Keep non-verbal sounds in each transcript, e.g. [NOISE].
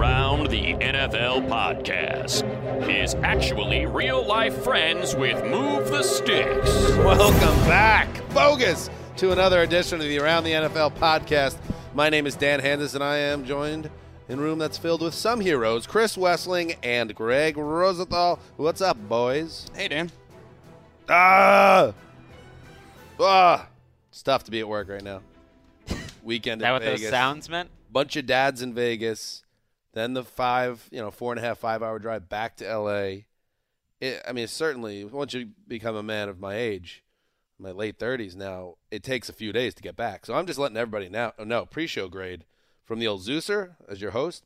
The Around the NFL podcast is actually real life friends with Move the Sticks. Welcome back, bogus, to another edition of the Around the NFL podcast. My name is Dan Hanzus, and I am joined in a room that's filled with some heroes Chris Wesseling and Gregg Rosenthal. What's up, boys? Hey, Dan. Ah! Ah! It's tough to be at work right now. Weekend Is that in what Vegas. those sounds meant? Bunch of dads in Vegas. Then the five, you know, four and a half, five hour drive back to LA. It, I mean, certainly, once you become a man of my age, my late 30s now, it takes a few days to get back. So I'm just letting everybody now know pre show grade from the old Zeuser as your host,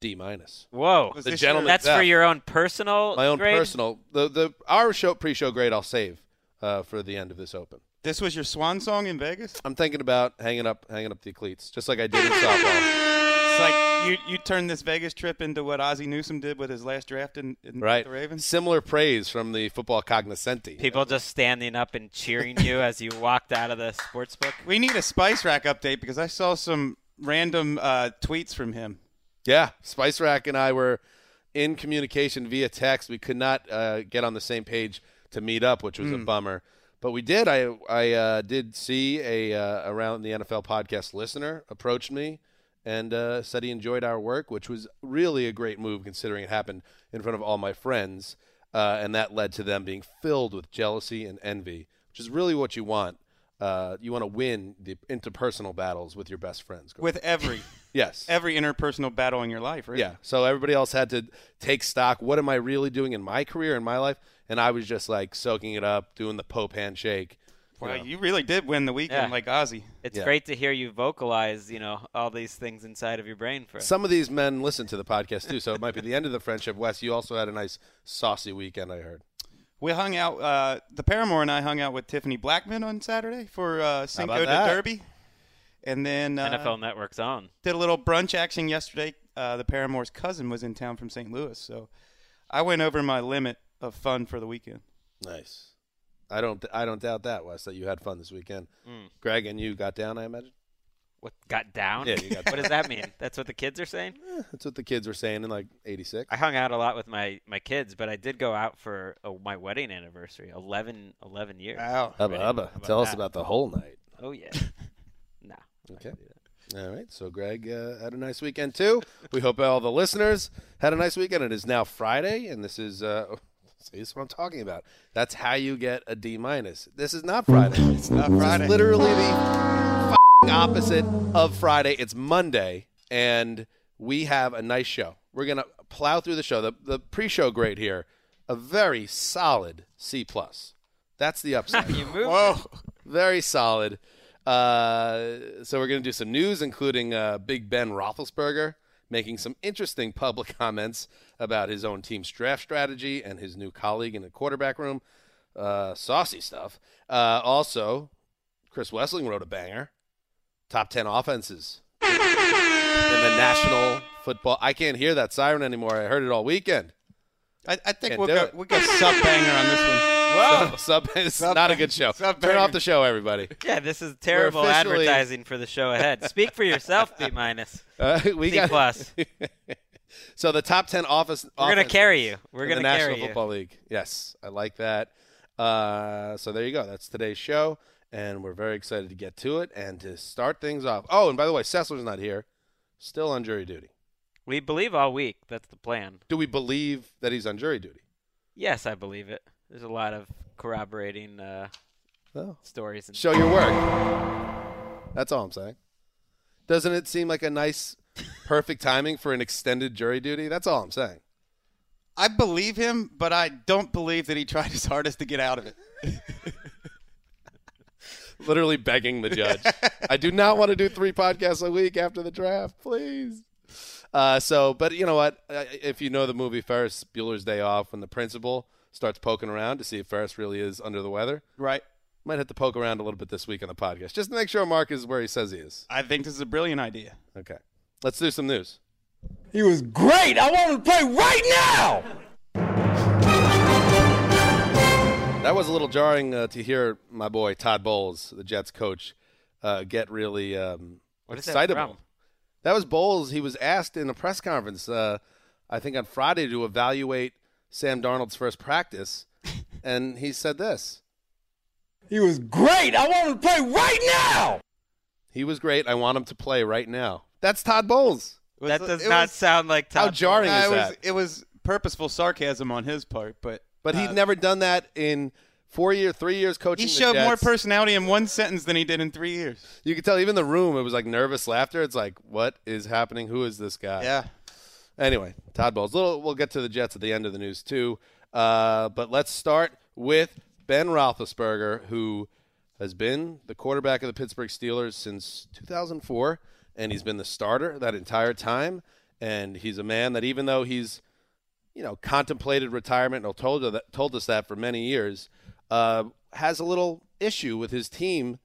D minus. Whoa. The gentleman- That's Yeah. for your own personal My own grade? personal, the the our show pre show grade I'll save uh, for the end of this open. This was your swan song in Vegas? I'm thinking about hanging up hanging up the cleats, just like I did in softball. It's like you, you turned this Vegas trip into what Ozzie Newsome did with his last draft in, in Right. the Ravens. Similar praise from the football cognoscenti. People just standing up and cheering you as you walked out of the sports book. We need a Spice Rack update because I saw some random uh, tweets from him. Yeah, Spice Rack and I were in communication via text. We could not uh, get on the same page to meet up, which was a bummer. But we did. I I uh, did see a uh, around the NFL podcast listener approached me and uh, said he enjoyed our work, which was really a great move considering it happened in front of all my friends, uh, and that led to them being filled with jealousy and envy, which is really what you want. Uh, you want to win the interpersonal battles with your best friends. With every [LAUGHS] yes, every interpersonal battle in your life, right? yeah. So everybody else had to take stock. What am I really doing in my career, in my life? And I was just like soaking it up, doing the Pope handshake. You Well, know. you really did win the weekend Yeah. like Ozzie. It's Yeah. great to hear you vocalize, you know, all these things inside of your brain for Some of these men listen to the podcast too, so it might be the end of the friendship. Wes, you also had a nice saucy weekend, I heard. We hung out. Uh, the Paramore and I hung out with Tiffany Blackmon on Saturday for uh, Cinco de? Derby, and then uh, NFL Network's on. did a little brunch action yesterday. Uh, the Paramore's cousin was in town from St. Louis, so I went over my limit of fun for the weekend. Nice. I don't, I don't doubt that, Wes, that you had fun this weekend. Gregg and you got down, I imagine. What got down? Yeah, you got [LAUGHS] what does that mean? That's what the kids are saying? That's what the kids were saying in like '86. I hung out a lot with my, my kids, but I did go out for uh my wedding anniversary. 11, 11 years. Wow. Hubba hubba. Tell us about the whole night. Oh, yeah. [LAUGHS] no. Okay. All right. So Gregg uh, had a nice weekend too. We hope all the listeners had a nice weekend. It is now Friday, and this is uh, see, this is what I'm talking about. That's how you get a D minus. This is not Friday. it's not Friday. literally the f- opposite of Friday. It's Monday, and we have a nice show. We're gonna plow through the show. The the pre-show grade here, a very solid C plus. That's the upside. [LAUGHS] You moved. Whoa. Very solid. Uh, so we're going to do some news, including uh, Big Ben Roethlisberger making some interesting public [LAUGHS] comments about his own team's draft strategy and his new colleague in the quarterback room. Uh, saucy stuff. Uh, also, Chris Wesseling wrote a banger. Top ten offenses in the National Football. I can't hear that siren anymore. I heard it all weekend. I, I think we'll go, we'll go sub banger on this one. Whoa, [LAUGHS] sub, it's Sub- not a good show. sub Turn off the show, everybody. Yeah, this is terrible officially- advertising for the show ahead. Speak for yourself, B minus. [LAUGHS] Uh, we C got plus. [LAUGHS] so the top ten office. We're gonna carry you. We're in gonna the National carry you. Football League. Yes, I like that. Uh, so there you go. That's today's show, and we're very excited to get to it and to start things off. Oh, and by the way, Sessler's not here. Still on jury duty. We believe all week. That's the plan. Do we believe that he's on jury duty? Yes, I believe it. There's a lot of corroborating uh, Oh. stories. And Show your work. That's all I'm saying. Doesn't it seem like a nice, perfect timing for an extended jury duty? That's all I'm saying. I believe him, but I don't believe that he tried his hardest to get out of it. [LAUGHS] literally begging the judge. [LAUGHS] I do not want to do three podcasts a week after the draft, please. Uh, so, but you know what? Uh, If you know the movie Ferris Bueller's Day Off, when the principal starts poking around to see if Ferris really is under the weather, Right. might have to poke around a little bit this week on the podcast just to make sure Marc is where he says he is. I think this is a brilliant idea. Okay, let's do some news. He was great. I want him to play right now. That was a little jarring uh, to hear my boy Todd Bowles, the Jets coach, uh, get really um, What is that excitable. from? That was Bowles. He was asked in a press conference, uh, I think on Friday, to evaluate Sam Darnold's first practice, [LAUGHS] and he said this: He was great. I want him to play right now. "He was great. I want him to play right now." That's Todd Bowles. Was- That does not was- sound like Todd. How Todd jarring Uh, is it was that? it was purposeful sarcasm on his part, but But he'd uh, never done that in four year, three years coaching. he the showed more personality in one sentence than he did in three years. You could tell even the room. It was like nervous laughter. It's like, what is happening? Who is this guy? Yeah. Anyway, Todd Bowles. Little, we'll get to the Jets at the end of the news too. Uh, but let's start with Ben Roethlisberger, who has been the quarterback of the Pittsburgh Steelers since 2004, and he's been the starter that entire time. And he's a man that, even though he's, you know, contemplated retirement and told that, told us that for many years, uh, has a little issue with his team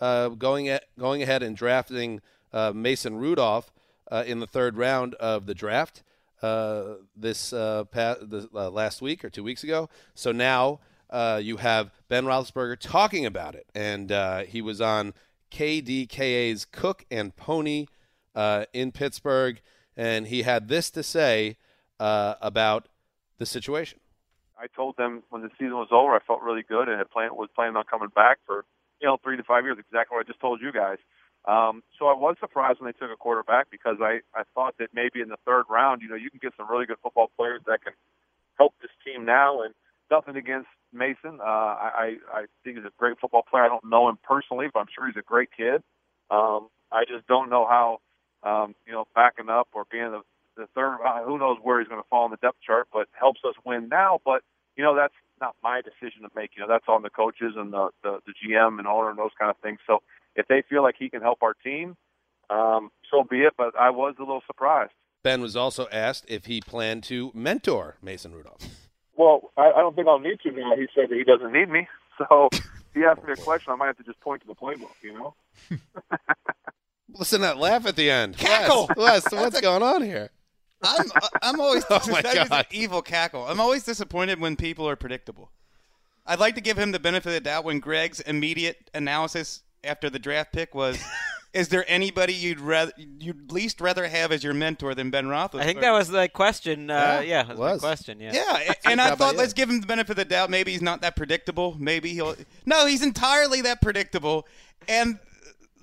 uh, going at, going ahead and drafting uh, Mason Rudolph uh, in the third round of the draft uh, this uh, uh, last week or two weeks ago. So now uh, you have Ben Roethlisberger talking about it, and he was on KDKA's Cook and Poni in Pittsburgh, and he had this to say about the situation. I told them when the season was over, I felt really good and had was planning on coming back for you know three to five years. Exactly what I just told you guys. Um, so I was surprised when they took a quarterback because I I thought that maybe in the third round, you know, you can get some really good football players that can help this team now. And nothing against Mason. Uh, I I think he's a great football player. I don't know him personally, but I'm sure he's a great kid. Um, I just don't know how um, you know backing up or being the the third. Uh, who knows where he's going to fall in the depth chart, but helps us win now. But you know that's not my decision to make. You know that's on the coaches and the the, the GM and owner and those kind of things. So if they feel like he can help our team, um, so be it. But I was a little surprised. Ben was also asked if he planned to mentor Mason Rudolph. Well, I, I don't think I'll need to now. He said that he doesn't need me. [LAUGHS] So if he asked me a question, I might have to just point to the playbook. You know. [LAUGHS] Listen to that laugh at the end. Cackle! Wes, Wes, what's going on here? I'm I'm always [LAUGHS] Oh, my that is an God. evil cackle. I'm always disappointed when people are predictable. I'd like to give him the benefit of the doubt when Gregg's immediate analysis after the draft pick was, [LAUGHS] "Is there anybody you'd rather you'd least rather have as your mentor than Ben Roethlisberger?" I think that was the question. Uh, Yeah, yeah, that was, was. my question. Yeah. Yeah, and I thought let's give him the benefit of the doubt. Maybe he's not that predictable. Maybe he'll. No, he's entirely that predictable. And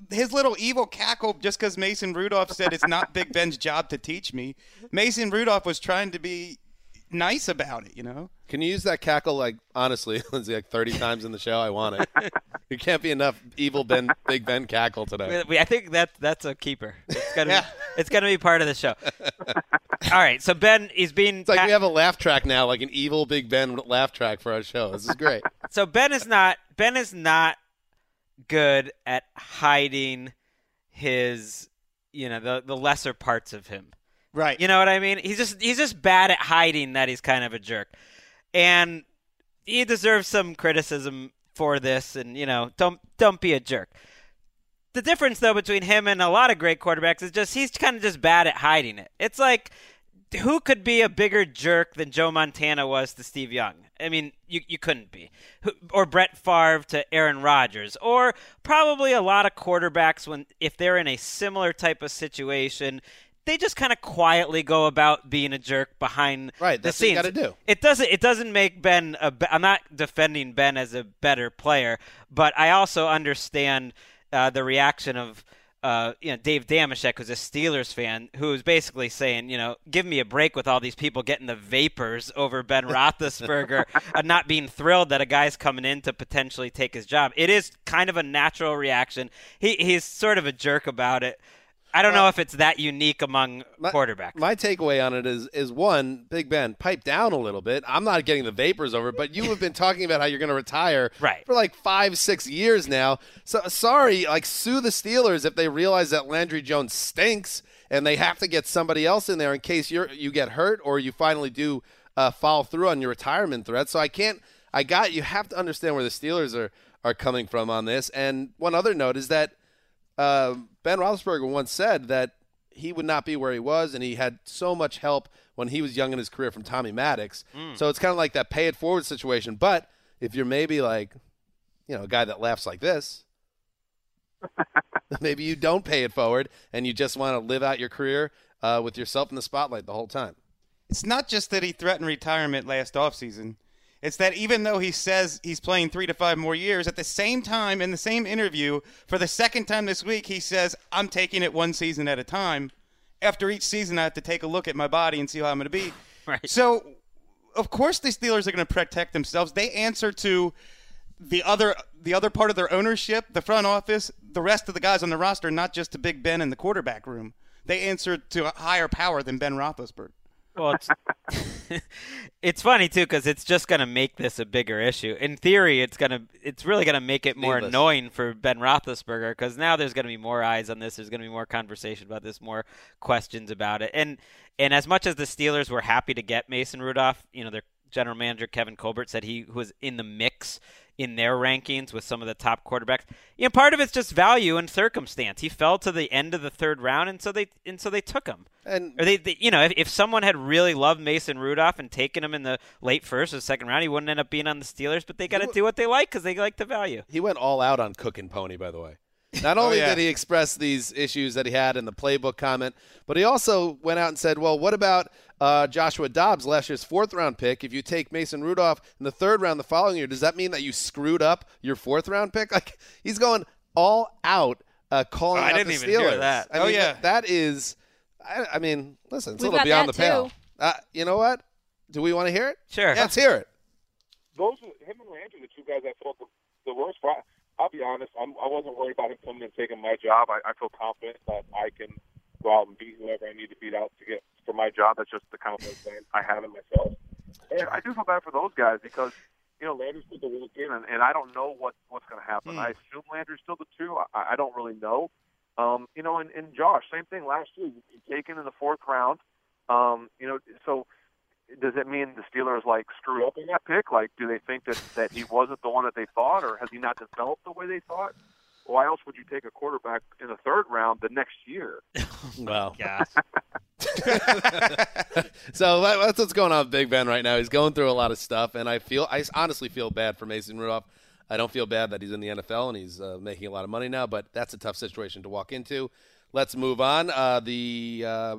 his little evil cackle just because Mason Rudolph said it's not Big Ben's job to teach me. Mason Rudolph was trying to be nice about it, you know. Can you use that cackle like honestly, [LAUGHS] Lindsay, like thirty times in the show? I want it. [LAUGHS] it can't be enough evil Ben, Big Ben cackle today. We, I think that that's a keeper. It's gonna Yeah. be, [LAUGHS] it's gonna be part of the show. All right, so Ben he's being It's like we have a laugh track now, like an evil Big Ben laugh track for our show. This is great. so Ben is not Ben is not good at hiding his you know the the lesser parts of him. Right. You know what I mean? He's just he's just bad at hiding that he's kind of a jerk. And he deserves some criticism for this and you know, don't don't be a jerk. The difference though between him and a lot of great quarterbacks is just he's kind of just bad at hiding it. It's like who could be a bigger jerk than Joe Montana was to Steve Young? I mean, you you couldn't be. Or Brett Favre to Aaron Rodgers, or probably a lot of quarterbacks when if they're in a similar type of situation, they just kind of quietly go about being a jerk behind Right, the that's what you scenes. do. It doesn't. It doesn't make Ben. A, I'm not defending Ben as a better player, but I also understand uh, the reaction of uh, you know Dave Dameshek, who's a Steelers fan, who's basically saying, you know, give me a break with all these people getting the vapors over Ben [LAUGHS] Roethlisberger and not being thrilled that a guy's coming in to potentially take his job. It is kind of a natural reaction. He he's sort of a jerk about it. I don't know if it's that unique among My- quarterbacks. My takeaway on it is is one, Big Ben, pipe down a little bit. I'm not getting the vapors over, but you have been talking about how you're going to retire [LAUGHS] Right. for like five, six years now. So sorry, like sue the Steelers if they realize that Landry Jones stinks and they have to get somebody else in there in case you're you get hurt or you finally do uh, follow through on your retirement threat. So I can't. I got you have to understand where the Steelers are are coming from on this. And one other note is that uh, Ben Roethlisberger once said that he would not be where he was, and he had so much help when he was young in his career from Tommy Maddox. So it's kind of like that pay it forward situation. But if you're maybe like, you know, a guy that laughs like this, [LAUGHS] maybe you don't pay it forward, and you just want to live out your career uh, with yourself in the spotlight the whole time. It's not just that he threatened retirement last offseason. It's that even though he says he's playing three to five more years, at the same time, in the same interview, for the second time this week, he says, I'm taking it one season at a time. After each season, I have to take a look at my body and see how I'm going to be. [LAUGHS] Right. So, of course, the Steelers are going to protect themselves. They answer to the other the other part of their ownership, the front office, the rest of the guys on the roster, not just to Big Ben in the quarterback room. They answer to a higher power than Ben Roethlisberger. Well, it's, [LAUGHS] it's funny too because it's just going to make this a bigger issue. In theory, it's going to it's really going to make it more Needless. annoying for Ben Roethlisberger because now there's going to be more eyes on this. There's going to be more conversation about this, more questions about it. And and as much as the Steelers were happy to get Mason Rudolph, you know, their general manager Kevin Colbert said he was in the mix in their rankings with some of the top quarterbacks. You know, part of it's just value and circumstance. He fell to the end of the third round, and so they and so they took him. And Or they, they you know, if, if someone had really loved Mason Rudolph and taken him in the late first or second round, he wouldn't end up being on the Steelers. But they got to do what they like because they like the value. He went all out on Cook and Poni, by the way. Not [LAUGHS] oh, only yeah. did he express these issues that he had in the playbook comment, but he also went out and said, "Well, what about uh, Joshua Dobbs, last year's fourth round pick? If you take Mason Rudolph in the third round the following year, does that mean that you screwed up your fourth round pick? [LAUGHS] Like he's going all out, uh, calling Oh, I out didn't the even Steelers. hear that. I Oh, mean, yeah. that is. I, I mean, listen, it's a We've little beyond the that, pale. Uh, you know what? Do we want to hear it? Sure. Let's hear it. those him and Landry, the two guys I felt the, the worst. For. I'll be honest, I'm, I wasn't worried about him coming and taking my job. I, I feel confident that I can go out and beat whoever I need to beat out to get for my job. That's just the confidence that I have in myself. And I do feel bad for those guys because you know Landry's put the work in, and, and I don't know what what's going to happen. I assume Landry's still the two. I, I don't really know. Um, you know, and, and Josh, same thing last year, taken in the fourth round. Um, you know, so does it mean the Steelers like screwed up in that pick? Like, do they think that that he wasn't the one that they thought, or has he not developed the way they thought? Why else would you take a quarterback in the third round the next year? [LAUGHS] Well, Yeah. [LAUGHS] [LAUGHS] so that's what's going on with Big Ben right now. He's going through a lot of stuff, and I feel I honestly feel bad for Mason Rudolph. I don't feel bad that he's in the NFL and he's uh, making a lot of money now, but that's a tough situation to walk into. Let's move on. Uh, the uh,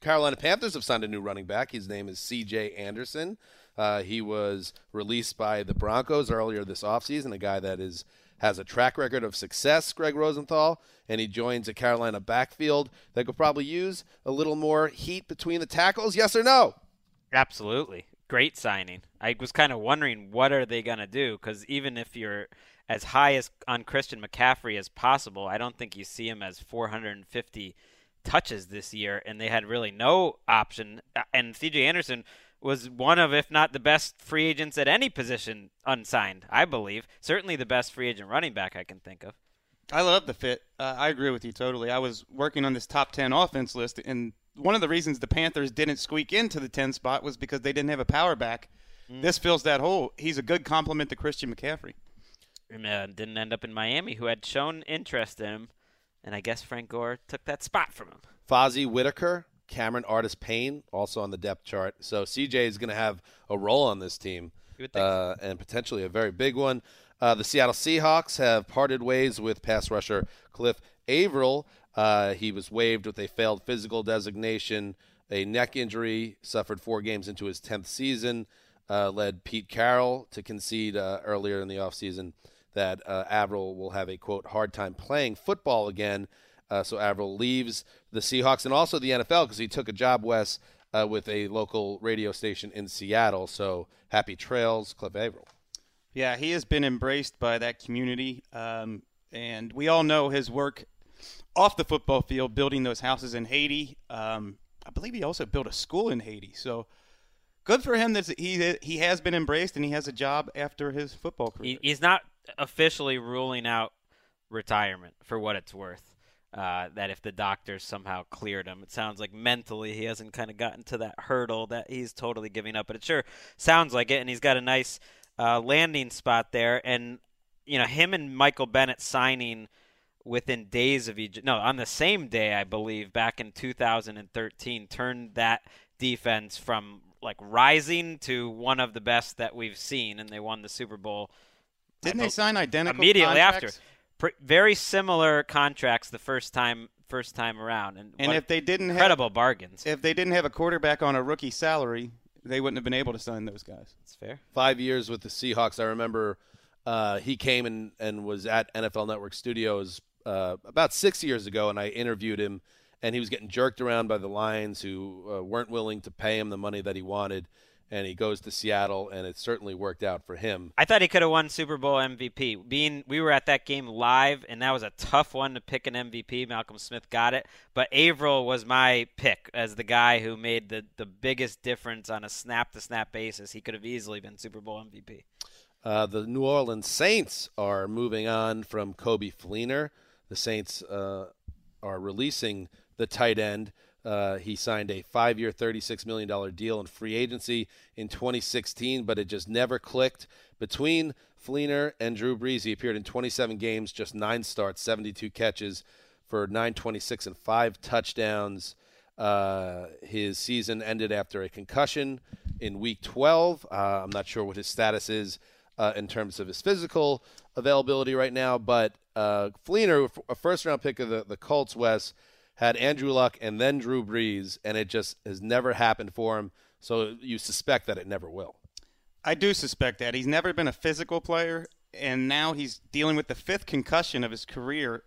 Carolina Panthers have signed a new running back. His name is C.J. Anderson. Uh, he was released by the Broncos earlier this offseason, a guy that is has a track record of success, Gregg Rosenthal, and he joins a Carolina backfield that could probably use a little more heat between the tackles. Yes or no? Absolutely. Great signing. I was kind of wondering what are they going to do because even if you're as high as on Christian McCaffrey as possible, I don't think you see him as 450 touches this year, and they had really no option. And CJ Anderson was one of, if not the best free agents at any position unsigned, I believe. Certainly the best free agent running back I can think of. I love the fit. Uh, I agree with you totally. I was working on this top 10 offense list, and one of the reasons the Panthers didn't squeak into the 10 spot was because they didn't have a power back. This fills that hole. He's a good complement to Christian McCaffrey. And uh, didn't end up in Miami, who had shown interest in him, and I guess Frank Gore took that spot from him. Fozzie Whitaker, Cameron Artis Payne, also on the depth chart. So CJ is going to have a role on this team, You would think uh, and potentially a very big one. Uh, the Seattle Seahawks have parted ways with pass rusher Cliff Avril. Uh, he was waived with a failed physical designation, a neck injury, suffered four games into his 10th season, uh, led Pete Carroll to concede uh, earlier in the offseason that uh, Avril will have a, quote, hard time playing football again. Uh, so Avril leaves the Seahawks and also the NFL because he took a job, Wes, uh, with a local radio station in Seattle. So happy trails, Cliff Avril. Yeah, he has been embraced by that community, um, and we all know his work off the football field, building those houses in Haiti. Um, I believe he also built a school in Haiti. So good for him that he he has been embraced and he has a job after his football career. He, he's not officially ruling out retirement for what it's worth. Uh, that if the doctors somehow cleared him, it sounds like mentally he hasn't kind of gotten to that hurdle that he's totally giving up. But it sure sounds like it, and he's got a nice uh, landing spot there. And you know, him and Michael Bennett signing within days of each no on the same day I believe back in 2013 turned that defense from like rising to one of the best that we've seen and they won the Super Bowl Didn't they sign identical immediately contracts? after Pr- very similar contracts the first time first time around and, And if they didn't have incredible bargains if they didn't have a quarterback on a rookie salary, they wouldn't have been able to sign those guys. it's fair five years with the Seahawks. I remember uh, he came and, and was at NFL Network Studios uh, about six years ago, and I interviewed him, and he was getting jerked around by the Lions, who uh, weren't willing to pay him the money that he wanted. And he goes to Seattle, and it certainly worked out for him. I thought he could have won Super Bowl MVP. Being we were at that game live, and that was a tough one to pick an MVP. Malcolm Smith got it, but Avril was my pick as the guy who made the the biggest difference on a snap to snap basis. He could have easily been Super Bowl MVP. Uh, the New Orleans Saints are moving on from Coby Fleener. The Saints uh, are releasing the tight end. Uh, he signed a five year, $36 million deal in free agency in 2016, but it just never clicked. Between Fleener and Drew Brees, he appeared in 27 games, just nine starts, 72 catches for 926 and five touchdowns. Uh, his season ended after a concussion in week 12. Uh, I'm not sure what his status is uh, in terms of his physical availability right now, but uh, Fleener, a first round pick of the, the Colts, Wes, had Andrew Luck and then Drew Brees, and it just has never happened for him. So you suspect that it never will. I do suspect that he's never been a physical player, and now he's dealing with the fifth concussion of his career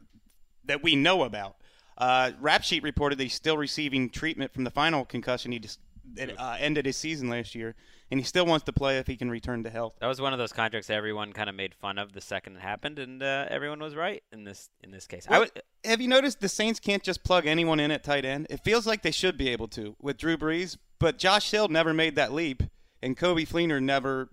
that we know about. Uh, Rap Sheet reported that he's still receiving treatment from the final concussion he just that uh, ended his season last year, and he still wants to play if he can return to health. That was one of those contracts everyone kind of made fun of the second it happened, and uh, everyone was right in this in this case. I Well, would, have you noticed the Saints can't just plug anyone in at tight end? It feels like they should be able to with Drew Brees, but Josh Hill never made that leap, and Coby Fleener never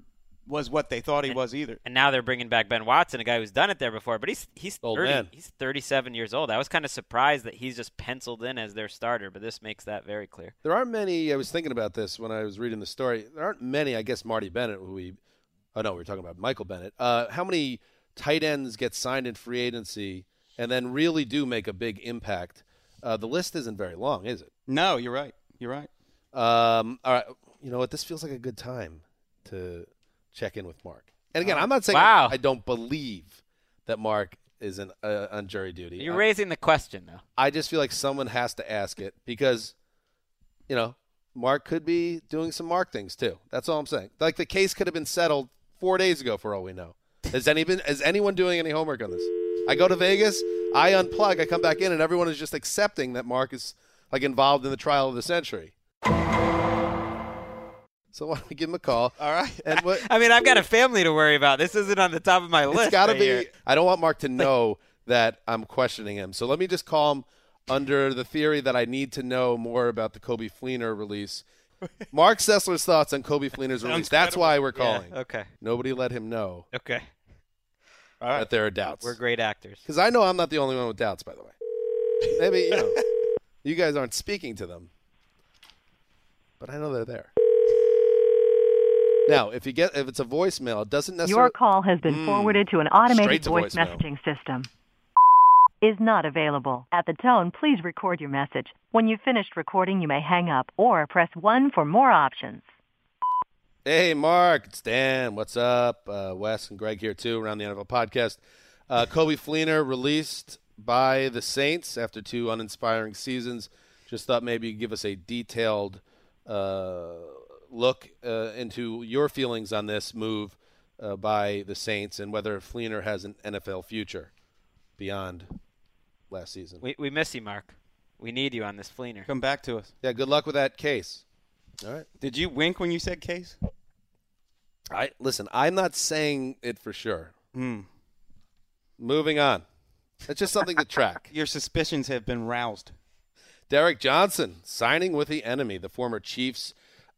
was what they thought he was either. and now they're bringing back Ben Watson, a guy who's done it there before, but he's he's Old 30, man. he's 37 years old. I was kind of surprised that he's just penciled in as their starter, but this makes that very clear. There aren't many. I was thinking about this when I was reading the story. There aren't many. I guess Marty Bennett, who we, oh no, we are talking about Michael Bennett. Uh, how many tight ends get signed in free agency and then really do make a big impact? Uh, the list isn't very long, is it? No, you're right. You're right. Um, all right. You know what? This feels like a good time to check in with Marc. And again, I'm not saying Wow. I don't believe that Marc is an, uh, on jury duty. You're I- raising the question though. I just feel like someone has to ask it because, you know, Marc could be doing some Marc things too. That's all I'm saying. Like the case could have been settled four days ago for all we know. Has any been, is anyone doing any homework on this? I go to Vegas, I unplug, I come back in, and everyone is just accepting that Marc is like involved in the trial of the century. So why don't we give him a call? All right. And what [LAUGHS] I mean, I've got a family to worry about. This isn't on the top of my list. it's got to right be. here. I don't want Marc to know that I'm questioning him. So let me just call him under the theory that I need to know more about the Coby Fleener release. [LAUGHS] Marc Sessler's thoughts on Coby Fleener's release. That's why we're calling. Yeah, okay. Nobody let him know Okay. that there are doubts. We're great actors. Because I know I'm not the only one with doubts, by the way. Maybe, you know, [LAUGHS] you guys aren't speaking to them. But I know they're there. Now, if you get if it's a voicemail, it doesn't necessarily Your call has been Mm. forwarded to an automated to voice voicemail. messaging system. Is not available. At the tone, please record your message. When you've finished recording, you may hang up or press 1 for more options. Hey, Marc, it's Dan. What's up? Uh, Wes and Gregg here, too, around the NFL podcast. Uh, Coby Fleener released by the Saints after two uninspiring seasons. Just thought maybe you'd give us a detailed uh, look uh, into your feelings on this move uh, by the Saints and whether Fleener has an NFL future beyond last season. We we miss you, Marc. We need you on this fleener. Come back to us. Yeah, good luck with that case. All right. Did you wink when you said case? I listen. I'm not saying it for sure. Hmm. Moving on. It's just something to [LAUGHS] track. Your suspicions have been roused. Derrick Johnson signing with the enemy. The former Chiefs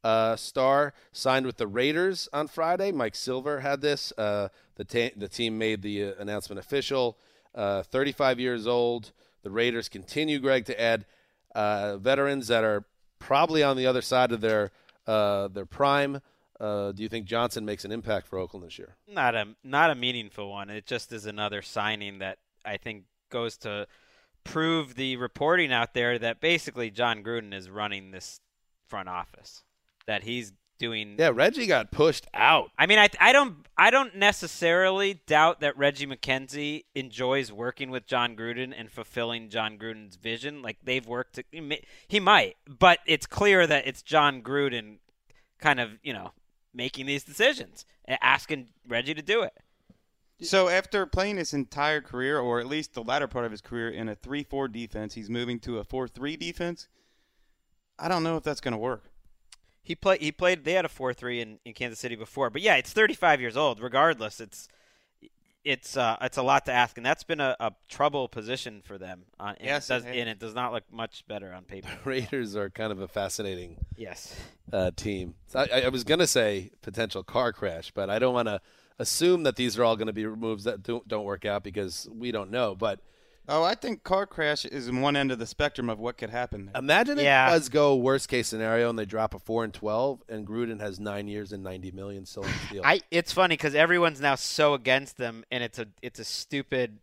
uh, star signed with the Raiders on Friday. Mike Silver had this. Uh, the, ta- the team made the uh, announcement official. Uh, 35 years old. The Raiders continue, Gregg, to add uh, veterans that are probably on the other side of their uh, their prime. do you think Johnson makes an impact for Oakland this year? Not a not a meaningful one. It just is another signing that I think goes to prove the reporting out there that basically Jon Gruden is running this front office. That he's doing Yeah, Reggie got pushed out. I mean, I I don't I don't necessarily doubt that Reggie McKenzie enjoys working with Jon Gruden and fulfilling Jon Gruden's vision. Like they've worked, to, he, may, he might, but it's clear that it's Jon Gruden, kind of you know making these decisions and asking Reggie to do it. So after playing his entire career, or at least the latter part of his career, in a three-four defense, he's moving to a four-three defense. I don't know if that's going to work. He played. He played. They had a four-three in, in Kansas City before, but yeah, it's 35 years old. Regardless, it's it's uh, it's a lot to ask, and that's been a, a trouble position for them. Uh, and Yes, it does, and it does not look much better on paper. Raiders are kind of a fascinating yes. uh, team. So I, I was going to say potential car crash, but I don't want to assume that these are all going to be moves that don't, don't work out because we don't know. But Oh, I think car crash is in one end of the spectrum of what could happen. There. imagine Yeah. it does go worst case scenario and they drop a four and twelve, and Gruden has nine years and ninety million still in the deal. I it's funny because everyone's now so against them, and it's a it's a stupid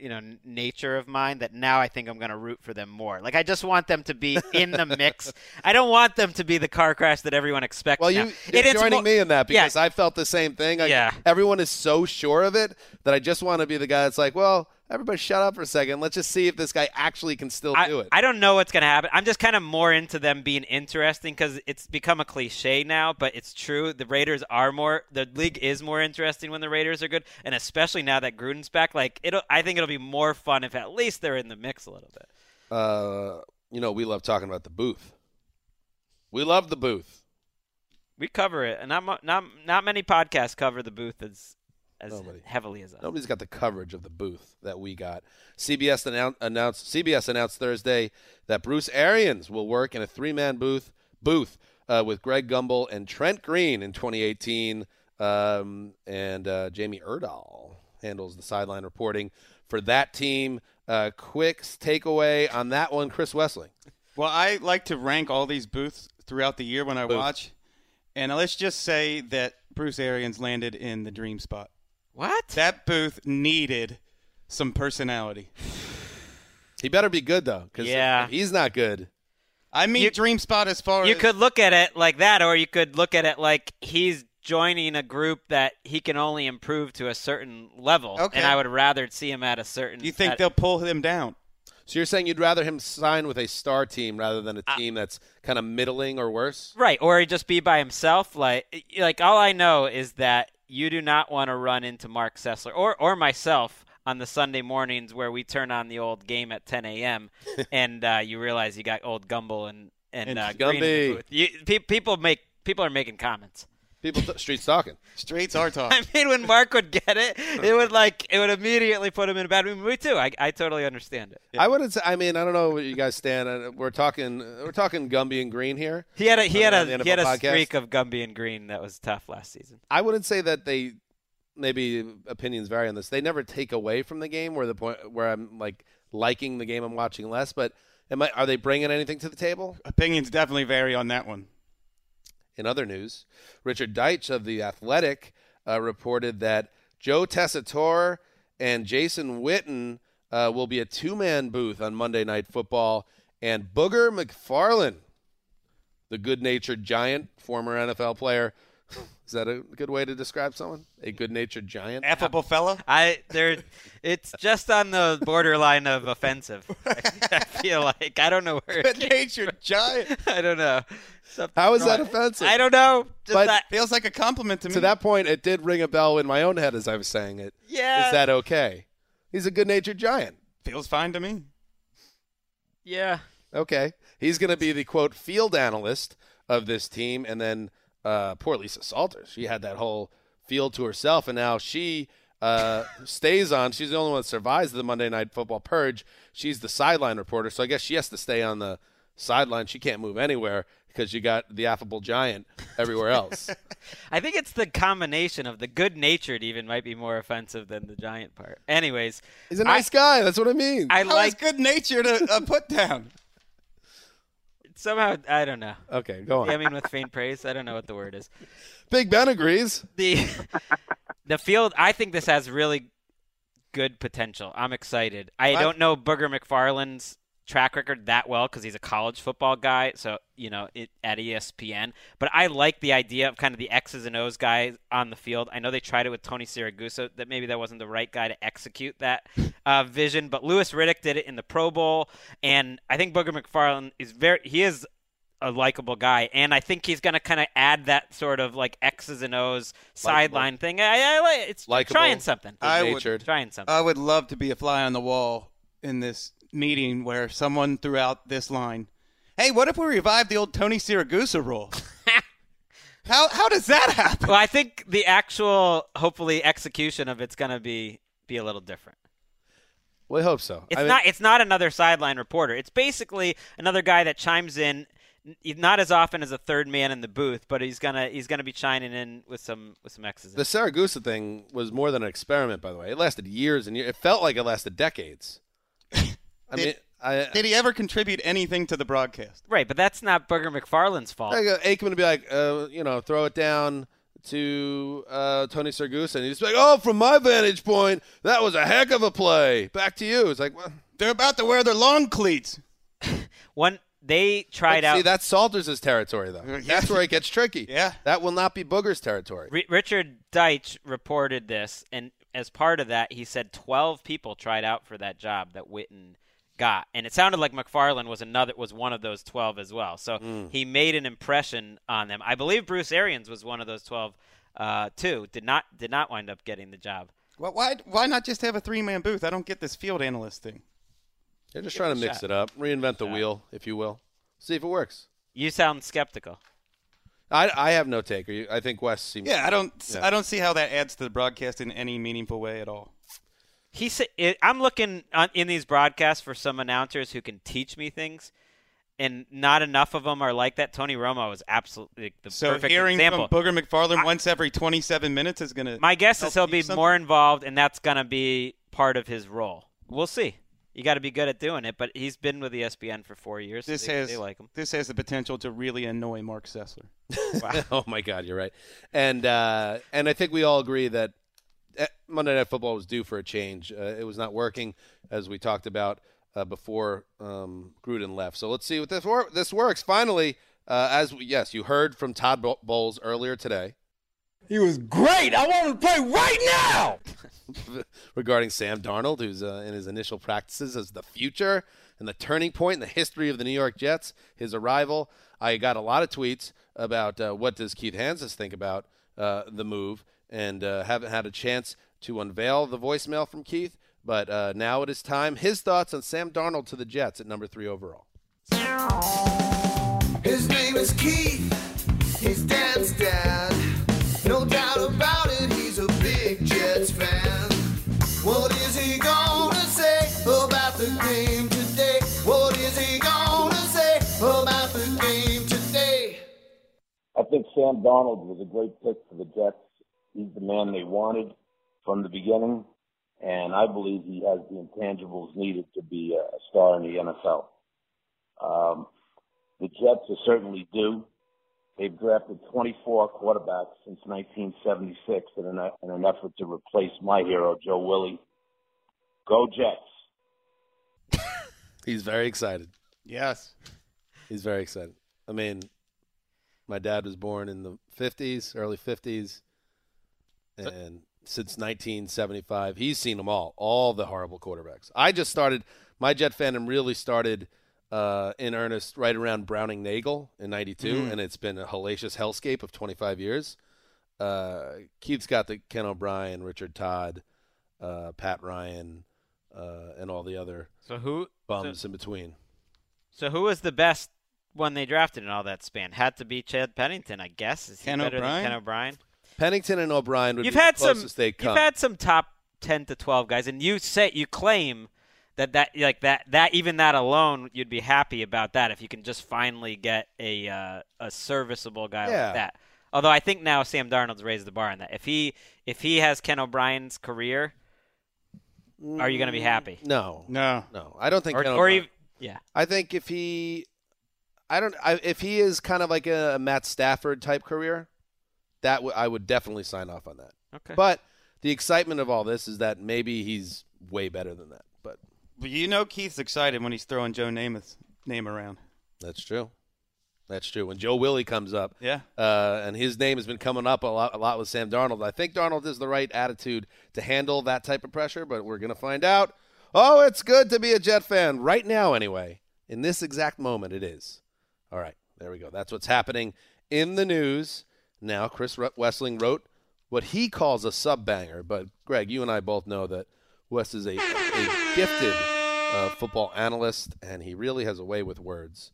you know nature of mine that now I think I'm going to root for them more. Like I just want them to be in the mix. [LAUGHS] I don't want them to be the car crash that everyone expects. well, you you're it's joining mo- me in that Yeah. because I felt the same thing. I, Yeah. everyone is so sure of it that I just want to be the guy that's like, well, everybody shut up for a second. Let's just see if this guy actually can still I, do it. I don't know what's going to happen. I'm just kind of more into them being interesting because it's become a cliche now, but it's true. The Raiders are more, the league is more interesting when the Raiders are good, and especially now that Gruden's back. Like it'll, I think it'll be more fun if at least they're in the mix a little bit. uh, you know, we love talking about the booth. We love the booth. We cover it, and not not not many podcasts cover the booth as as Nobody. heavily as us. Nobody's got the coverage of the booth that we got. CBS annou- announced CBS announced Thursday that Bruce Arians will work in a three-man booth booth uh, with Greg Gumbel and Trent Green in 2018, um, and uh, Jamie Erdahl handles the sideline reporting for that team. Uh, quick takeaway on that one, Chris Wessling. Well, I like to rank all these booths throughout the year when I Booth. watch, and let's just say that Bruce Arians landed in the dream spot. What? That booth needed some personality. [SIGHS] He better be good though, because Yeah. he's not good. I mean, You- dream spot as far you as could look at it like that, or you could look at it like he's joining a group that he can only improve to a certain level. Okay. And I would rather see him at a certain. You think at- they'll pull him down? So you're saying you'd rather him sign with a star team rather than a team that's kind of middling or worse? Right, or he'd just be by himself. Like, like all I know is that you do not want to run into Marc Sessler or or myself on the Sunday mornings where we turn on the old game at 10 a.m. [LAUGHS] and uh, you realize you got old Gumbel and and, And uh, Green in the booth. You, pe- people make people are making comments. People t- streets talking. [LAUGHS] Streets are talking. I mean, when Marc would get it, it would like it would immediately put him in a bad mood. Me too. I, I totally understand it. I wouldn't say. I mean, I don't know where you guys stand. We're talking. We're talking Gumby and Green here. He had a he had a he had a podcast? streak of Gumby and Green that was tough last season. I wouldn't say that they. Maybe opinions vary on this. They never take away from the game where the point where I'm like liking the game I'm watching less. But am I? Are they bringing anything to the table? Opinions definitely vary on that one. In other news, Richard Deitch of The Athletic uh, reported that Joe Tessitore and Jason Witten uh, will be a two man booth on Monday Night Football, and Booger McFarland, the good natured giant, former NFL player. [LAUGHS] Is that a good way to describe someone? A good natured giant? Affable fellow. I there, it's just on the borderline of offensive. I, [LAUGHS] I feel like I don't know where. It came, natured giant. [LAUGHS] I don't know. Something How is that offensive? I don't know. Just But- that, Feels like a compliment to me. To that point, it did ring a bell in my own head as I was saying it. yeah. Is that okay? He's a good natured giant. feels fine to me. yeah. Okay. He's going to be the quote field analyst of this team, and then uh, poor Lisa Salter. She had that whole field to herself, and now she uh, [LAUGHS] stays on. She's the only one that survives the Monday Night Football purge. She's the sideline reporter, so I guess she has to stay on the sideline. She can't move anywhere because you got the affable giant everywhere else. [LAUGHS] I think it's the combination of the good natured even might be more offensive than the giant part. Anyways, He's a nice guy. That's what I mean. I How is like good natured a, a [LAUGHS] put down? somehow I don't know. okay, go on. I mean with faint praise, I don't know what the word is. Big Ben agrees. The [LAUGHS] the field I think this has really good potential. I'm excited. I I- don't know Booger McFarland's track record that well because he's a college football guy, so you know it at ESPN. But I like the idea of kind of the X's and O's guy on the field. I know they tried it with Tony Siragusa. That maybe that wasn't the right guy to execute that [LAUGHS] uh, vision. But Louis Riddick did it in the Pro Bowl, and I think Booger McFarland is very. He is a likable guy, and I think he's going to kind of add that sort of like X's and O's sideline thing. I, I like it's Likable. trying something. I would- trying something. I would love to be a fly on the wall in this meeting where someone threw out this line. Hey, what if we revive the old Tony Siragusa rule? [LAUGHS] how how does that happen? well, I think the actual, hopefully, execution of it's going to be be a little different. We hope so. It's I mean, not. It's not another sideline reporter. It's basically another guy that chimes in, not as often as a third man in the booth, but he's gonna he's gonna be chiming in with some with some X's. The Siragusa thing was more than an experiment, by the way. It lasted years and years. It felt like it lasted decades. I mean, I, Did he ever contribute anything to the broadcast? Right, but that's not Booger McFarland's fault. like uh, Aikman would be like, uh, you know, throw it down to uh, Tony Siragusa, and he'd be like, "Oh, from my vantage point, that was a heck of a play." Back to you. It's like, well, They're about to wear their long cleats. [LAUGHS] One they tried see, out. See, that's Salters' territory, though. That's where it gets tricky. [LAUGHS] Yeah. that will not be Booger's territory. Ri Richard Deitch reported this, and as part of that, he said 12 people tried out for that job that Witten got, and it sounded like McFarland was another was one of those 12 as well. So he made an impression on them. I believe Bruce Arians was one of those 12 uh, too. Did not did not wind up getting the job. Why, why why not just have a three man booth? I don't get this field analyst thing. They're just trying to mix shot. it up, reinvent the wheel, if you will. See if it works. You sound skeptical. I, I have no take. Are you- I think West seems. Yeah, I don't Yeah. I don't see how that adds to the broadcast in any meaningful way at all. He said, "I'm looking on, in these broadcasts for some announcers who can teach me things." And not enough of them are like that. Tony Romo is absolutely the So perfect hearing example. from Booger McFarland once every 27 minutes is going to. My guess help is he'll be something? more involved, and that's going to be part of his role. We'll see. You got to be good at doing it, but he's been with ESPN for four years. so This they, has they like him. this has the potential to really annoy Marc Sessler. [LAUGHS] oh my God, you're right. And uh, and I think we all agree that Monday Night Football was due for a change. Uh, it was not working, as we talked about uh, before um, Gruden left. So let's see what this wor- this works. Finally, uh, as we, yes, you heard from Todd Bowles earlier today He was great. I want him to play right now. [LAUGHS] regarding Sam Darnold, who's uh, in his initial practices as the future and the turning point in the history of the New York Jets. His arrival, I got a lot of tweets about uh, what does Keith Hanzus think about uh, the move, and uh, haven't had a chance to unveil the voicemail from Keith. But uh, now it is time. His thoughts on Sam Darnold to the Jets at number three overall. His name is Keith, his dad's dad. No doubt about it, he's a big Jets fan. What is he gonna say about the game today? What is he gonna say about the game today? I think Sam Darnold was a great pick for the Jets. He's the man they wanted from the beginning, and I believe he has the intangibles needed to be a a star in the NFL. Um, the Jets are certainly due. They've drafted 24 quarterbacks since 1976 in an, in an effort to replace my hero, Joe Willie. Go Jets! He's very excited. Yes. He's very excited. I mean, my dad was born in the 50s, early 50s, and since 1975, he's seen them all, all the horrible quarterbacks. I just started, my Jet fandom really started uh, in earnest right around Browning Nagle in 92, and it's been a hellacious hellscape of 25 years. Uh, Keith's got the Ken O'Brien, Richard Todd, uh, Pat Ryan, uh, and all the other So who? bums So, in between. so who was the best one they drafted in all that span? Had to be Chad Pennington, I guess. Is he Ken better O'Brien? than Ken O'Brien? Pennington and O'Brien would You've be had the some. they come. You've had some top ten to twelve guys, and you say you claim that that like that that even that alone you'd be happy about that if you can just finally get a uh, a serviceable guy Yeah. like that. Although I think now Sam Darnold's raised the bar on that. If he if he has Ken O'Brien's career, are you going to be happy? no, No. no, I don't think. Or, Ken or O'Brien- even, yeah. I think if he, I don't, I, if he is kind of like a, Matt Stafford type career, that w- I would definitely sign off on that. Okay. But the excitement of all this is that maybe he's way better than that. But But you know Keith's excited when he's throwing Joe Namath's name around. that's true. That's true. When Joe Willie comes up, Yeah. uh, and his name has been coming up a lot, a lot with Sam Darnold. I think Darnold is the right attitude to handle that type of pressure, but we're going to find out. Oh, it's good to be a Jet fan right now, anyway. In this exact moment, it is. All right, there we go. That's what's happening in the news now. Chris Ru- Wesseling wrote what he calls a sub banger, but Gregg, you and I both know that Wes is a, a gifted uh, football analyst, and he really has a way with words.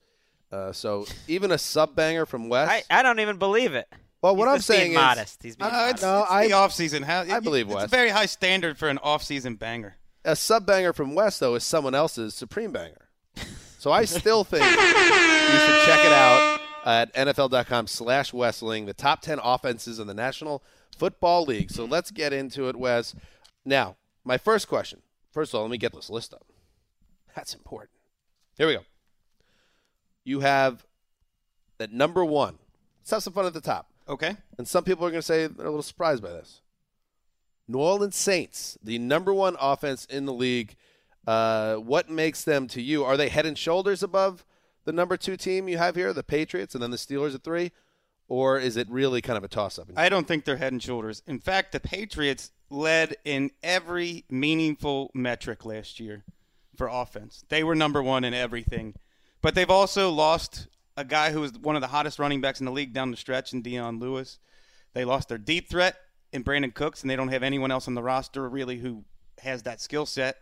Uh, so even a sub banger from Wes. I, I don't even believe it. well, what He's I'm just being saying is, modest. He's being Uh, modest. it's, No, it's I- the off-season. How, I believe it's Wes. a very high standard for an off-season banger. a sub banger from Wes though is someone else's supreme banger. So I still think you should check it out at NFL.com slash Wesseling, the top 10 offenses in the National Football League. So let's get into it, Wes. Now, my first question. First of all, let me get this list up. That's important. Here we go. You have at number one. Let's have some fun at the top. Okay. And some people are going to say they're a little surprised by this. New Orleans Saints, the number one offense in the league. Uh, what makes them to you? Are they head and shoulders above the number two team you have here, the Patriots, and then the Steelers at three? Or is it really kind of a toss up? I don't think they're head and shoulders. In fact, the Patriots led in every meaningful metric last year for offense. They were number one in everything. But they've also lost a guy who was one of the hottest running backs in the league down the stretch in Dion Lewis. They lost their deep threat in Brandin Cooks, and they don't have anyone else on the roster really who has that skill set.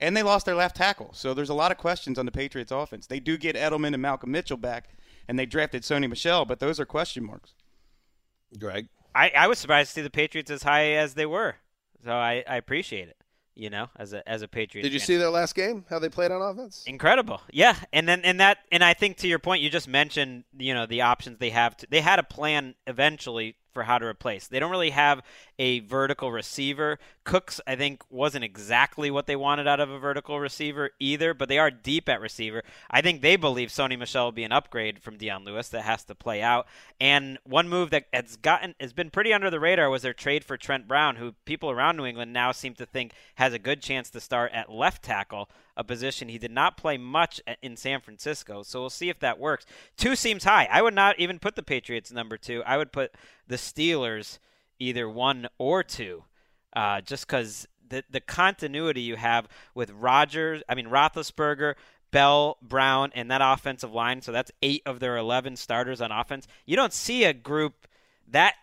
And they lost their left tackle. So there's a lot of questions on the Patriots offense. They do get Edelman and Malcolm Mitchell back, and they drafted Sony Michel, but those are question marks. Gregg? I, I was surprised to see the Patriots as high as they were. So I, I appreciate it. You know, as a as a Patriots. Did you fan. see their last game? How they played on offense? Incredible, yeah, and then and that and I think to your point, you just mentioned you know the options they have. To, they had a plan eventually for how to replace. They don't really have a vertical receiver. Cooks, I think, wasn't exactly what they wanted out of a vertical receiver either, but they are deep at receiver. I think they believe Sony Michel will be an upgrade from Dion Lewis that has to play out. And one move that has gotten has been pretty under the radar was their trade for Trent Brown, who people around New England now seem to think has a good chance to start at left tackle, a position he did not play much in San Francisco. So we'll see if that works. Two seems high. I would not even put the Patriots number two. I would put the Steelers either one or two, uh, just because the the continuity you have with Rogers, I mean Roethlisberger, Bell, Brown, and that offensive line. So that's eight of their eleven starters on offense. You don't see a group that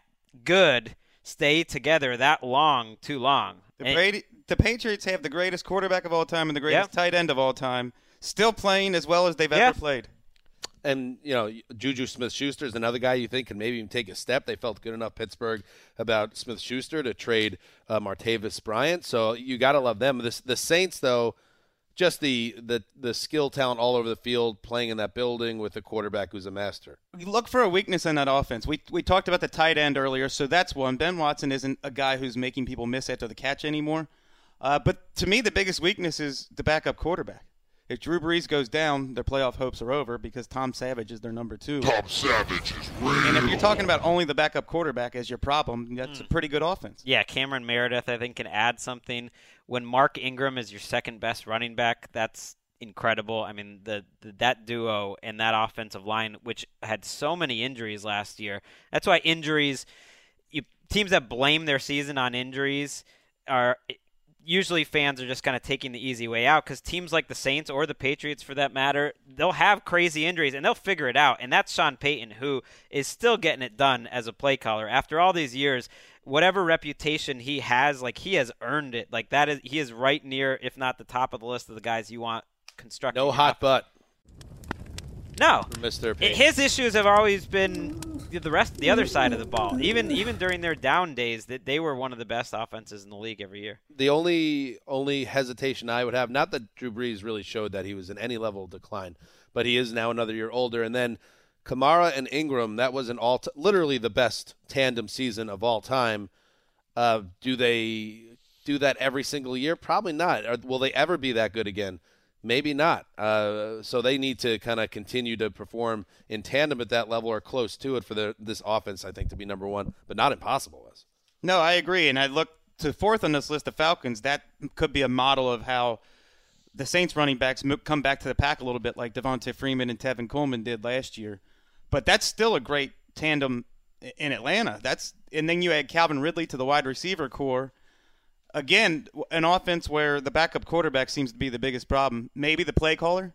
good stay together that long too long. The, Brady, the Patriots have the greatest quarterback of all time and the greatest tight end of all time, still playing as well as they've Yeah. ever played. And you know, Juju Smith-Schuster is another guy you think can maybe even take a step. They felt good enough Pittsburgh about Smith-Schuster to trade uh, Martavis Bryant. So you got to love them. The, the Saints, though, just the, the the skill talent all over the field, playing in that building with a quarterback who's a master. Look for a weakness in that offense. We we talked about the tight end earlier, so that's one. Ben Watson isn't a guy who's making people miss after the catch anymore. Uh, but to me, the biggest weakness is the backup quarterback. If Drew Brees goes down, their playoff hopes are over because Tom Savage is their number two. Tom Savage is real. And if you're talking about only the backup quarterback as your problem, that's a hmm. pretty good offense. Yeah, Cameron Meredith, I think, can add something. When Mark Ingram is your second best running back, that's incredible. I mean, the, the that duo and that offensive line, which had so many injuries last year, that's why injuries. You, teams that blame their season on injuries are usually fans are just kind of taking the easy way out because teams like the Saints or the Patriots, for that matter, they'll have crazy injuries and they'll figure it out. And that's Sean Payton, who is still getting it done as a play caller after all these years. Whatever reputation he has, like he has earned it. Like that is he is right near, if not the top of the list of the guys you want constructing. No hot butt, no, Mister Payton. His issues have always been the- rest, the other side of the ball. Even even during their down days, that they were one of the best offenses in the league every year. the only only hesitation I would have, not that Drew Brees really showed that he was in any level of decline, but he is now another year older. And then Kamara and Ingram, that was an all literally the best tandem season of all time. Uh, do they do that every single year? Probably not. Or will they ever be that good again? Maybe not. Uh, so they need to kind of continue to perform in tandem at that level or close to it for the, this offense, I think, to be number one, but not impossible. Wes. No, I agree. And I look to fourth on this list of Falcons. That could be a model of how the Saints running backs come back to the pack a little bit, like Devonta Freeman and Tevin Coleman did last year. But that's still a great tandem in Atlanta. That's and then you add Calvin Ridley to the wide receiver corps. Again, an offense where the backup quarterback seems to be the biggest problem. Maybe the play caller.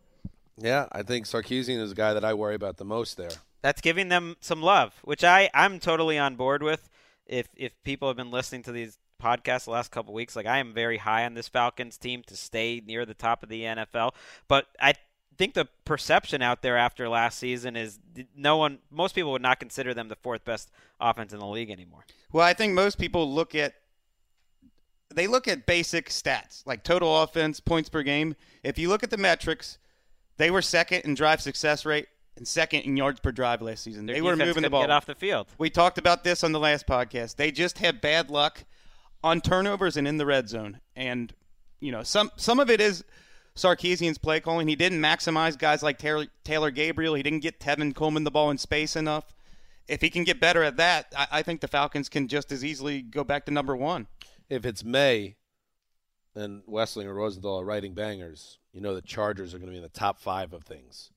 Yeah, I think Sarkisian is the guy that I worry about the most there. That's giving them some love, which I I'm totally on board with. If if people have been listening to these podcasts the last couple weeks, like I am very high on this Falcons team to stay near the top of the NFL, but I think the perception out there after last season is no one most people would not consider them the fourth best offense in the league anymore. Well, I think most people look at they look at basic stats like total offense, points per game. If you look at the metrics, they were second in drive success rate and second in yards per drive last season. Their they were moving the ball get off the field. We talked about this on the last podcast. They just had bad luck on turnovers and in the red zone. And you know, some some of it is Sarkisian's play calling. He didn't maximize guys like Taylor, Taylor Gabriel. He didn't get Tevin Coleman the ball in space enough. If he can get better at that, I, I think the Falcons can just as easily go back to number one. If it's May and Wesseling or Rosenthal are writing bangers, you know the Chargers are going to be in the top five of things.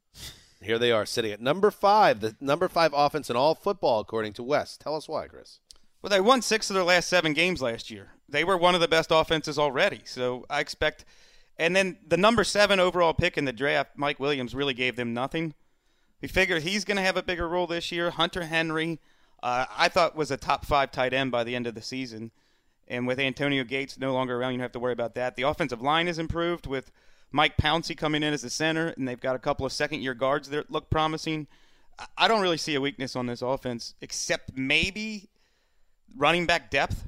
Here they are sitting at number five, the number five offense in all football, according to Wes. Tell us why, Chris. Well, they won six of their last seven games last year. They were one of the best offenses already. So I expect. And then the number seven overall pick in the draft, Mike Williams, really gave them nothing. We figure he's going to have a bigger role this year. Hunter Henry, uh, I thought was a top five tight end by the end of the season. And with Antonio Gates no longer around, you don't have to worry about that. The offensive line is improved with Mike Pouncey coming in as the center, and they've got a couple of second year guards that look promising. I- I don't really see a weakness on this offense, except maybe running back depth.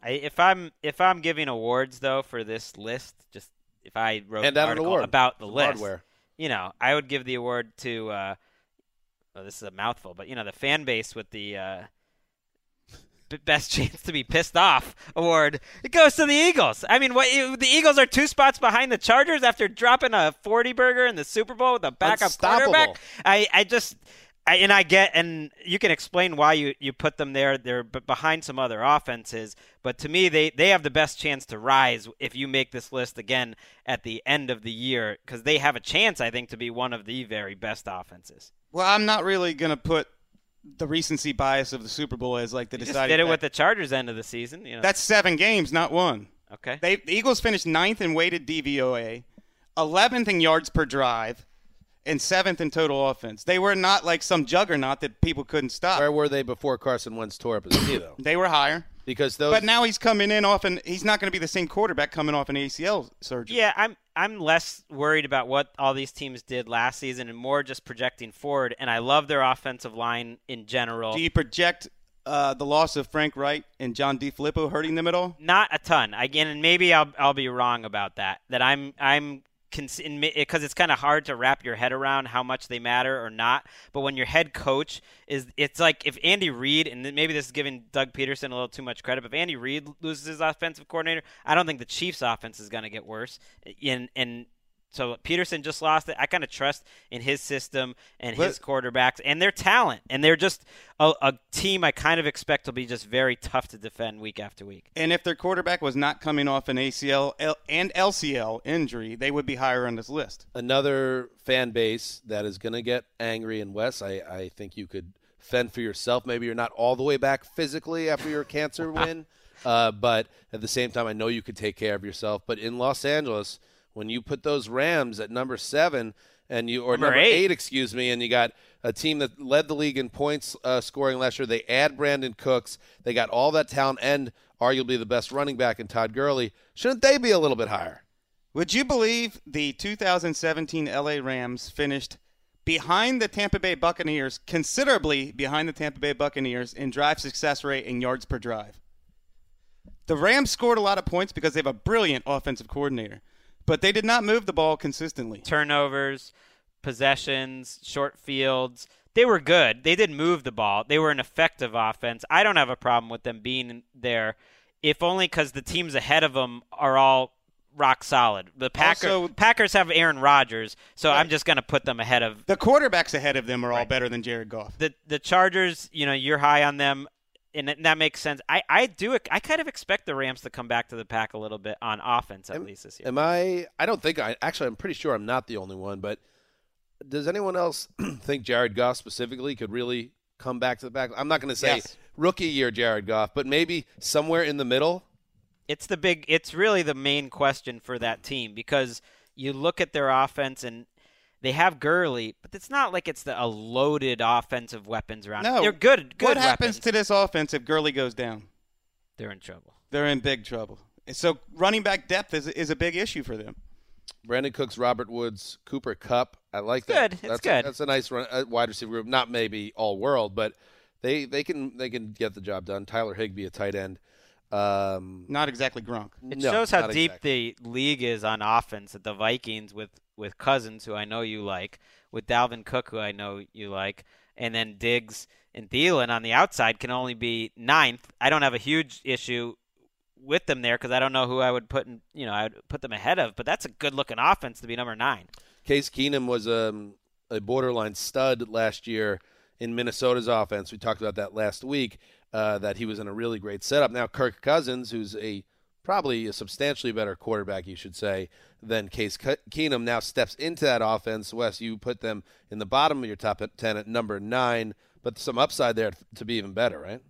I, if I'm if I'm giving awards though for this list, just if I wrote Hand an out an article award. about the Some list, hardware. you know, I would give the award to. Uh, well, this is a mouthful, but you know, the fan base with the uh, b- best [LAUGHS] chance to be pissed off award. It goes to the Eagles. I mean, what the Eagles are two spots behind the Chargers after dropping a forty burger in the Super Bowl with a backup quarterback. I I just. I, and I get, and you can explain why you, you put them there. They're behind some other offenses, but to me, they, they have the best chance to rise if you make this list again at the end of the year, because they have a chance, I think, to be one of the very best offenses. Well, I'm not really going to put the recency bias of the Super Bowl as like the You just deciding. did it fact. with the Chargers end of the season. You know. That's seven games, not one. okay. They the Eagles finished ninth in weighted DVOA, eleventh in yards per drive, and seventh in total offense. They were not like some juggernaut that people couldn't stop. Where were they before Carson Wentz tore up his knee, though? They were higher. Because those. But now he's coming in off and he's not going to be the same quarterback coming off an ACL surgery. Yeah, I'm I'm less worried about what all these teams did last season and more just projecting forward. And I love their offensive line in general. Do you project uh, the loss of Frank Reich and John DeFilippo hurting them at all? Not a ton. Again, and maybe I'll I'll be wrong about that. That I'm I'm because eh, it's kind of hard to wrap your head around how much they matter or not. But when your head coach is, it's like if Andy Reid, and maybe this is giving Doug Pederson a little too much credit, but if Andy Reid loses his offensive coordinator, I don't think the Chiefs' offense is going to get worse. Eh, and and so Pederson just lost it. I kind of trust in his system and his quarterbacks and their talent, and they're just a, a team I kind of expect will be just very tough to defend week after week. And if their quarterback was not coming off an ACL L- and LCL injury, they would be higher on this list. another fan base that is going to get angry in Wes. I, I think you could fend for yourself. Maybe you're not all the way back physically after your cancer [LAUGHS] win, uh, but at the same time, I know you could take care of yourself. But in Los Angeles, when you put those Rams at number seven and you or Number number, eight. eight. excuse me, and you got a team that led the league in points uh, scoring last year. They add Brandin Cooks. They got all that talent and arguably the best running back in Todd Gurley. Shouldn't they be a little bit higher? Would you believe the 2017 LA Rams finished behind the Tampa Bay Buccaneers, considerably behind the Tampa Bay Buccaneers in drive success rate and yards per drive. The Rams scored a lot of points because they have a brilliant offensive coordinator, but they did not move the ball consistently. Turnovers, possessions, short fields. They were good. They did move the ball. They were an effective offense. I don't have a problem with them being there, if only because the teams ahead of them are all rock solid. The Packers Also- Packers have Aaron Rodgers, so I'm just going to put them ahead of The quarterbacks ahead of them are all better than Jared Goff. the the Chargers. You know, you're high on them, and that- makes sense. I I do I kind of expect the Rams to come back to the pack a little bit on offense at least this year. Am I? I don't think I. Actually, I'm pretty sure I'm not the only one. But does anyone else [CLEARS THROAT] think Jared Goff specifically could really come back to the back? I'm not going to say Yes. rookie year Jared Goff, but maybe somewhere in the middle. it's the big it's really the main question for that team because you look at their offense and they have Gurley, but it's not like it's the, a loaded offensive weapons around. No. they're good. Good what happens weapons. to this offense if Gurley goes down? They're in trouble. They're in big trouble. So running back depth is, is a big issue for them. Brandin Cooks, Robert Woods, Cooper Kupp. I like that. good. It's that's good. A, that's a nice run, uh, wide receiver group. Not maybe all world, but they they can they can get the job done. Tyler Higbee, a tight end. Um, Not exactly Gronk. It no, shows how deep exactly. the league is on offense that the Vikings with with Cousins, who I know you like, with Dalvin Cook, who I know you like, and then Diggs and Thielen on the outside can only be ninth. I don't have a huge issue with them there because I don't know who I would put in, you know I would put them ahead of, but that's a good looking offense to be number nine. Case Keenum was um, a borderline stud last year in Minnesota's offense. We talked about that last week. Uh, that he was in a really great setup. Now Kirk Cousins, who's a probably a substantially better quarterback, you should say, than Case Ke- Keenum, now steps into that offense. Wes, you put them in the bottom of your top ten at number nine, but some upside there to be even better, right?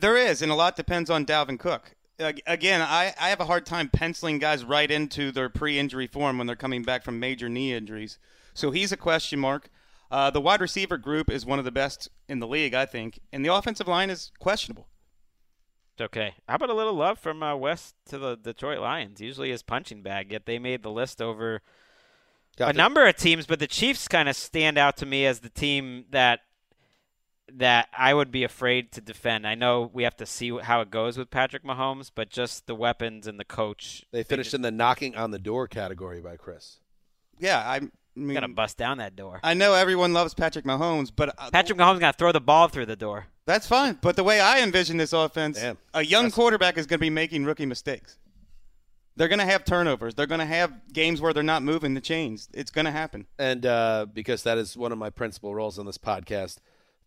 There is, and a lot depends on Dalvin Cook. Again, I, I have a hard time penciling guys right into their pre-injury form when they're coming back from major knee injuries. So he's a question mark. Uh, the wide receiver group is one of the best in the league, I think, and the offensive line is questionable. Okay. How about a little love from uh, Wes to the Detroit Lions? Usually his punching bag, yet they made the list over Got a the- number of teams, but the Chiefs kind of stand out to me as the team that that I would be afraid to defend. I know we have to see how it goes with Patrick Mahomes, but just the weapons and the coach. They finished in the knocking on the door category by Chris. Yeah, I mean, Gonna bust down that door. I know everyone loves Patrick Mahomes, but uh, Patrick Mahomes gonna throw the ball through the door. that's fine. But the way I envision this offense, Damn. a young quarterback is going to be making rookie mistakes. They're going to have turnovers. They're going to have games where they're not moving the chains. It's going to happen. And uh, because that is one of my principal roles on this podcast,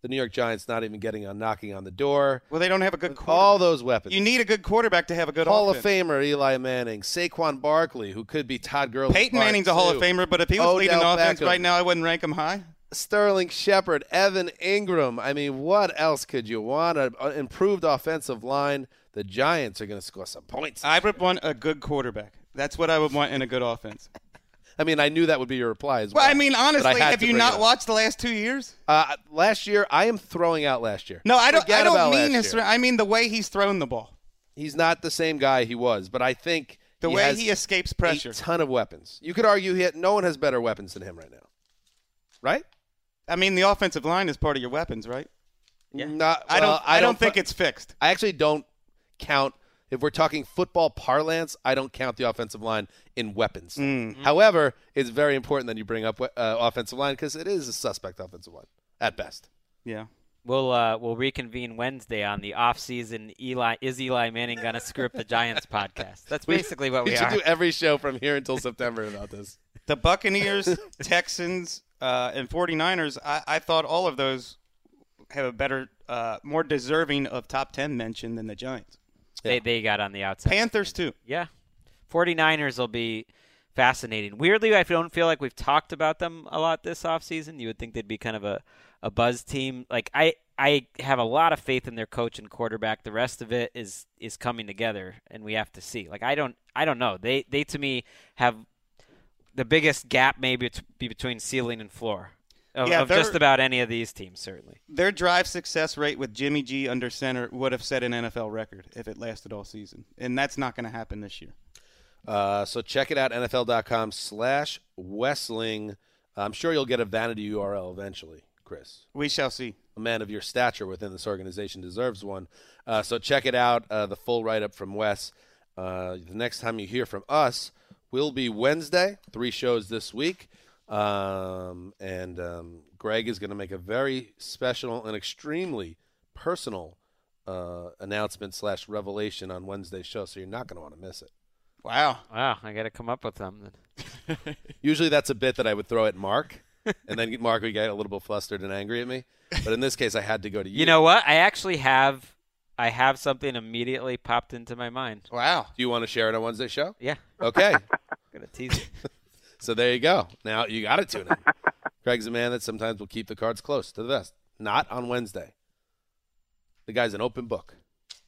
the New York Giants not even getting on knocking on the door. Well, they don't have a good quarterback. all those weapons. You need a good quarterback to have a good Hall offense. of Famer Eli Manning, Saquon Barkley, who could be Todd Gurley. Peyton Manning's a Hall of Famer, but if he was Odell leading the offense Beckham. right now, I wouldn't rank him high. Sterling Shepard, Evan Engram. I mean, what else could you want? An improved offensive line. The Giants are going to score some points. I would want a good quarterback. That's what I would want in a good offense. I mean, I knew that would be your reply as well. Well, I mean, honestly, I have you not watched the last two years? Uh, last year, I am throwing out last year. No, I don't. Forget I don't mean his. year. I mean the way he's thrown the ball, He's not the same guy he was, but I think the he way he escapes pressure. a ton of weapons. You could argue he had, no one has better weapons than him right now, right? I mean, the offensive line is part of your weapons, right? Yeah. Not, I well, don't. I, don't think put- it's fixed. I actually don't count. If we're talking football parlance, I don't count the offensive line in weapons. Mm. However, it's very important that you bring up uh, offensive line because it is a suspect offensive line at best. Yeah. We'll uh, we'll reconvene Wednesday on the off-season. Eli is Eli Manning gonna screw up the Giants [LAUGHS] podcast? That's basically what we, we should are. do every show from here until [LAUGHS] September about this. The Buccaneers, Texans, uh, and 49ers, I, I thought all of those have a better, uh, more deserving of top 10 mention than the Giants. They they got on the outside. Panthers, too. Yeah. 49ers will be fascinating. Weirdly, I don't feel like we've talked about them a lot this offseason. You would think they'd be kind of a, a buzz team. Like I I have a lot of faith in their coach and quarterback. The rest of it is is coming together and we have to see. Like I don't I don't know. They they to me have the biggest gap maybe be between ceiling and floor. Of, Yeah, of just about any of these teams, certainly. Their drive success rate with Jimmy G under center would have set an NFL record if it lasted all season. And that's not going to happen this year. Uh, so check it out, NFL.com slash Wesseling. I'm sure you'll get a vanity URL eventually, Chris. We shall see. A man of your stature within this organization deserves one. Uh, so check it out. Uh, the full write up from Wes. Uh, the next time you hear from us will be Wednesday. Three shows this week. Um, and um, Gregg is going to make a very special and extremely personal uh, announcement slash revelation on Wednesday's show. So you're not going to want to miss it. Wow. Wow, I got to come up with something. [LAUGHS] Usually that's a bit that I would throw at Marc, and then [LAUGHS] Marc would get a little bit flustered and angry at me. But in this case, I had to go to you. You know what? I actually have I have something immediately popped into my mind. Wow. Do you want to share it on Wednesday's show? Yeah. Okay. [LAUGHS] I'm Gonna tease it. So there you go. Now you got to tune in. [LAUGHS] Gregg's a man that sometimes will keep the cards close to the vest. Not on Wednesday. The guy's an open book.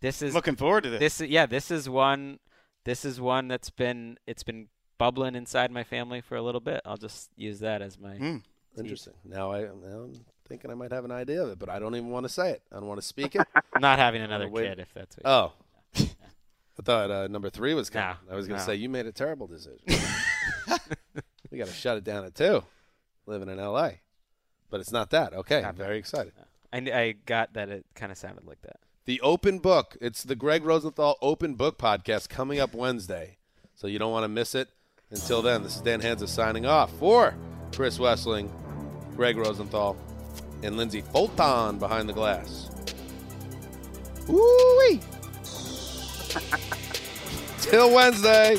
This is Looking forward to this. this. Yeah, this is one. This is one that's been it's been bubbling inside my family for a little bit. I'll just use that as my. Hmm. Interesting. Now I now I'm thinking I might have an idea of it, but I don't even want to say it. I don't want to speak it. [LAUGHS] Not having another wait. kid if that's what. Oh. [LAUGHS] I thought uh, number three was coming. No, I was going to no. say you made a terrible decision. We got to shut it down at two, living in L.A. But it's not that. Okay, I'm very excited. I, I got that it kind of sounded like that. The Open Book. It's the Gregg Rosenthal Open Book Podcast coming up Wednesday. So you don't want to miss it. Until then, this is Dan Hanzus signing off for Chris Wesseling, Gregg Rosenthal, and Lindsay Fulton behind the glass. Woo-wee! [LAUGHS] Till Wednesday.